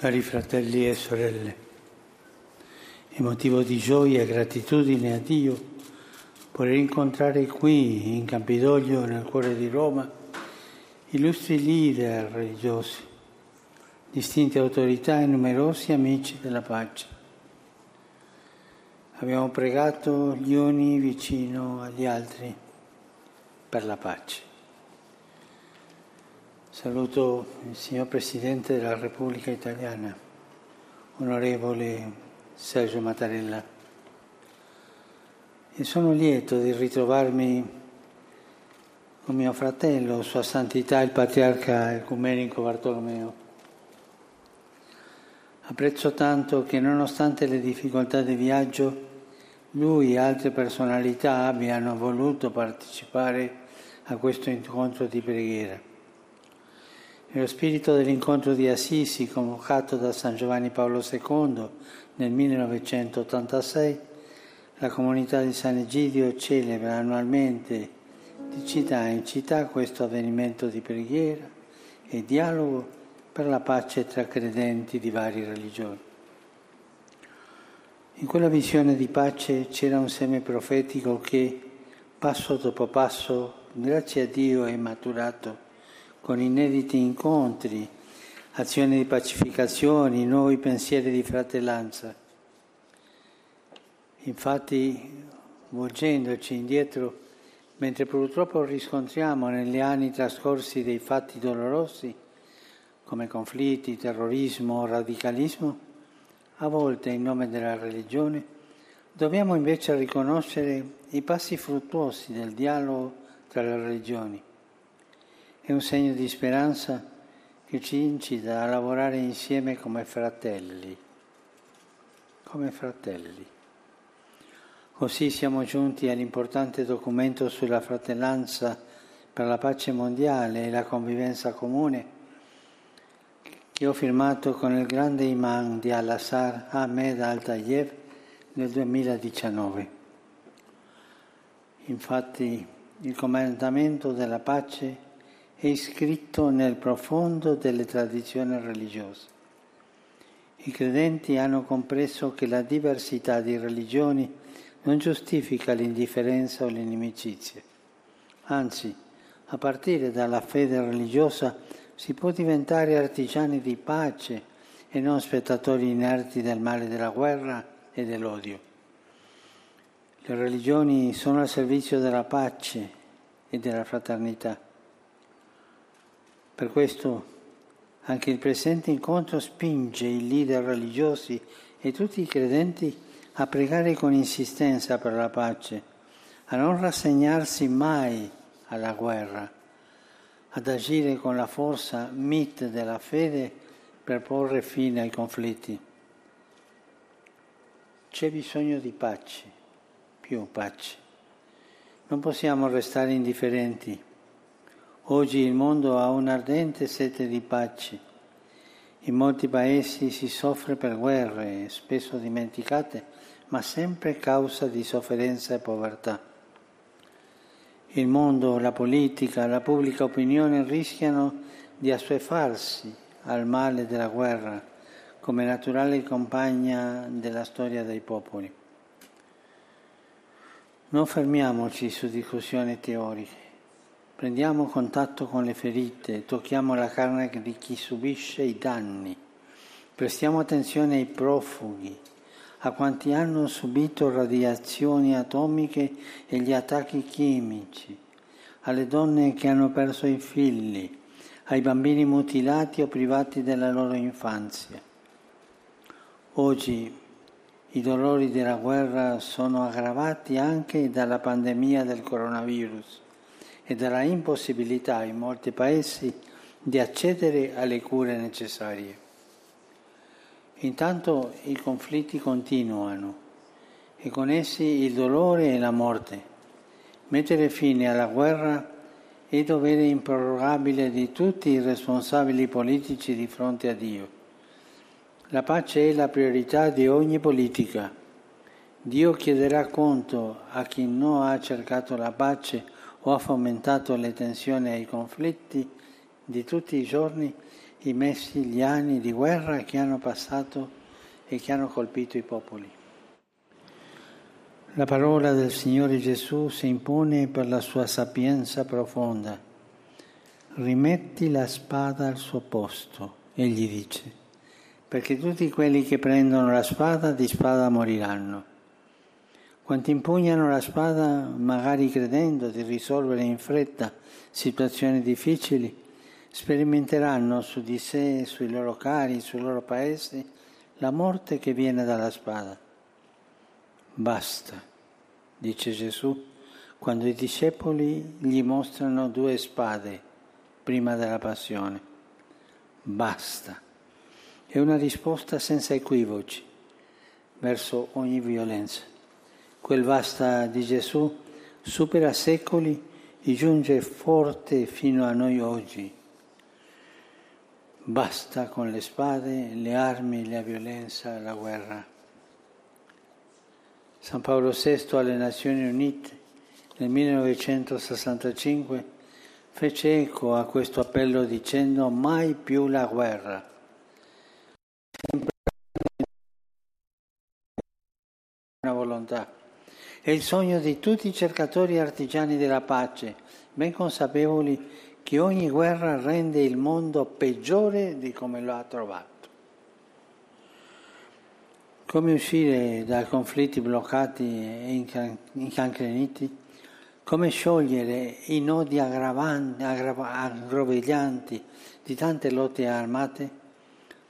Cari fratelli e sorelle, è motivo di gioia e gratitudine a Dio poter incontrare qui in Campidoglio, nel cuore di Roma, illustri leader religiosi, distinte autorità e numerosi amici della pace. Abbiamo pregato gli uni vicino agli altri per la pace. Saluto il signor Presidente della Repubblica Italiana, onorevole Sergio Mattarella, e sono lieto di ritrovarmi con mio fratello, Sua Santità il Patriarca Ecumenico Bartolomeo. Apprezzo tanto che nonostante le difficoltà di viaggio, lui e altre personalità abbiano voluto partecipare a questo incontro di preghiera. Nello spirito dell'incontro di Assisi convocato da San Giovanni Paolo II nel 1986, la comunità di San Egidio celebra annualmente di città in città questo avvenimento di preghiera e dialogo per la pace tra credenti di varie religioni. In quella visione di pace c'era un seme profetico che, passo dopo passo, grazie a Dio, è maturato con inediti incontri, azioni di pacificazione, nuovi pensieri di fratellanza. Infatti, volgendoci indietro, mentre purtroppo riscontriamo negli anni trascorsi dei fatti dolorosi, come conflitti, terrorismo, radicalismo, a volte in nome della religione, dobbiamo invece riconoscere i passi fruttuosi del dialogo tra le religioni è un segno di speranza che ci incita a lavorare insieme come fratelli, come fratelli. Così siamo giunti all'importante documento sulla fratellanza per la pace mondiale e la convivenza comune che ho firmato con il grande imam di Al-Assar Ahmed Al-Tayeb nel 2019. Infatti il comandamento della pace è iscritto nel profondo delle tradizioni religiose. I credenti hanno compreso che la diversità di religioni non giustifica l'indifferenza o l'inimicizia. Anzi, a partire dalla fede religiosa si può diventare artigiani di pace e non spettatori inerti del male della guerra e dell'odio. Le religioni sono al servizio della pace e della fraternità. Per questo anche il presente incontro spinge i leader religiosi e tutti i credenti a pregare con insistenza per la pace, a non rassegnarsi mai alla guerra, ad agire con la forza mit della fede per porre fine ai conflitti. C'è bisogno di pace, più pace. Non possiamo restare indifferenti Oggi il mondo ha un'ardente sete di pace. In molti paesi si soffre per guerre, spesso dimenticate, ma sempre causa di sofferenza e povertà. Il mondo, la politica, la pubblica opinione rischiano di assuefarsi al male della guerra come naturale compagna della storia dei popoli. Non fermiamoci su discussioni teoriche Prendiamo contatto con le ferite, tocchiamo la carne di chi subisce i danni, prestiamo attenzione ai profughi, a quanti hanno subito radiazioni atomiche e gli attacchi chimici, alle donne che hanno perso i figli, ai bambini mutilati o privati della loro infanzia. Oggi i dolori della guerra sono aggravati anche dalla pandemia del coronavirus e dalla impossibilità in molti paesi di accedere alle cure necessarie. Intanto i conflitti continuano e con essi il dolore e la morte. Mettere fine alla guerra è dovere improrogabile di tutti i responsabili politici di fronte a Dio. La pace è la priorità di ogni politica. Dio chiederà conto a chi non ha cercato la pace o ha fomentato le tensioni e i conflitti di tutti i giorni i mesi, gli anni di guerra che hanno passato e che hanno colpito i popoli. La parola del Signore Gesù si impone per la sua sapienza profonda. Rimetti la spada al suo posto, egli dice, perché tutti quelli che prendono la spada di spada moriranno. Quanti impugnano la spada, magari credendo di risolvere in fretta situazioni difficili, sperimenteranno su di sé, sui loro cari, sui loro paesi, la morte che viene dalla spada. Basta, dice Gesù, quando i discepoli gli mostrano due spade prima della passione. Basta. È una risposta senza equivoci verso ogni violenza. Quel basta di Gesù supera secoli e giunge forte fino a noi oggi. Basta con le spade, le armi, la violenza, la guerra. San Paolo VI alle Nazioni Unite nel 1965 fece eco a questo appello dicendo mai più la guerra. Sempre una volontà. È il sogno di tutti i cercatori artigiani della pace, ben consapevoli che ogni guerra rende il mondo peggiore di come lo ha trovato. Come uscire da conflitti bloccati e incancreniti? Come sciogliere i nodi aggroviglianti di tante lotte armate?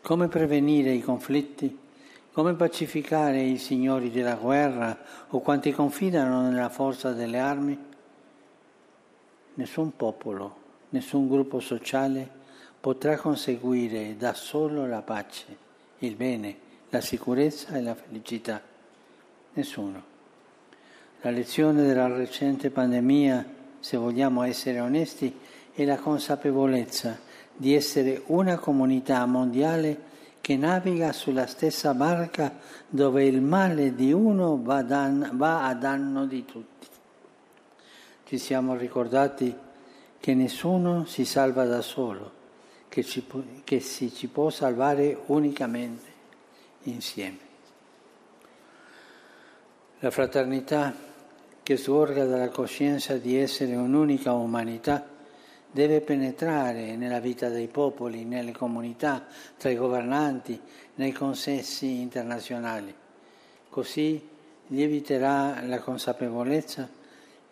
Come prevenire i conflitti? Come pacificare i signori della guerra o quanti confidano nella forza delle armi? Nessun popolo, nessun gruppo sociale potrà conseguire da solo la pace, il bene la sicurezza e la felicità. Nessuno. La lezione della recente pandemia, se vogliamo essere onesti, è la consapevolezza di essere una comunità mondiale che naviga sulla stessa barca dove il male di uno va, dan- va a danno di tutti. Ci siamo ricordati che nessuno si salva da solo, che, ci, che si ci può salvare unicamente insieme. La fraternità che sorga dalla coscienza di essere un'unica umanità deve penetrare nella vita dei popoli, nelle comunità, tra i governanti, nei consessi internazionali. Così lieviterà la consapevolezza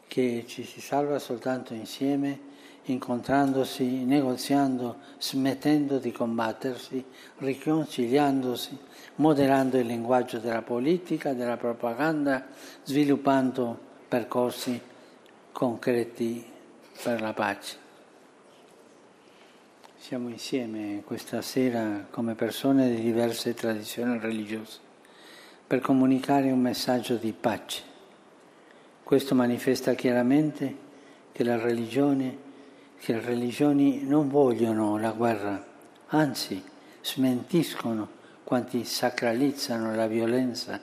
che ci si salva soltanto insieme incontrandosi, negoziando, smettendo di combattersi, riconciliandosi, moderando il linguaggio della politica, della propaganda, sviluppando percorsi concreti per la pace. Siamo insieme questa sera come persone di diverse tradizioni religiose per comunicare un messaggio di pace. Questo manifesta chiaramente che religione che le religioni non vogliono la guerra, anzi smentiscono quanti sacralizzano la violenza,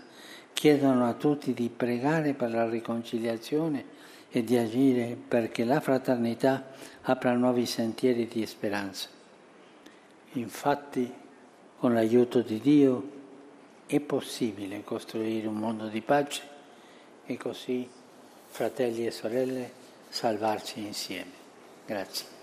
chiedono a tutti di pregare per la riconciliazione e di agire perché la fraternità apra nuovi sentieri di speranza. Infatti, con l'aiuto di Dio è possibile costruire un mondo di pace e così, fratelli e sorelle, salvarci insieme. Grazie.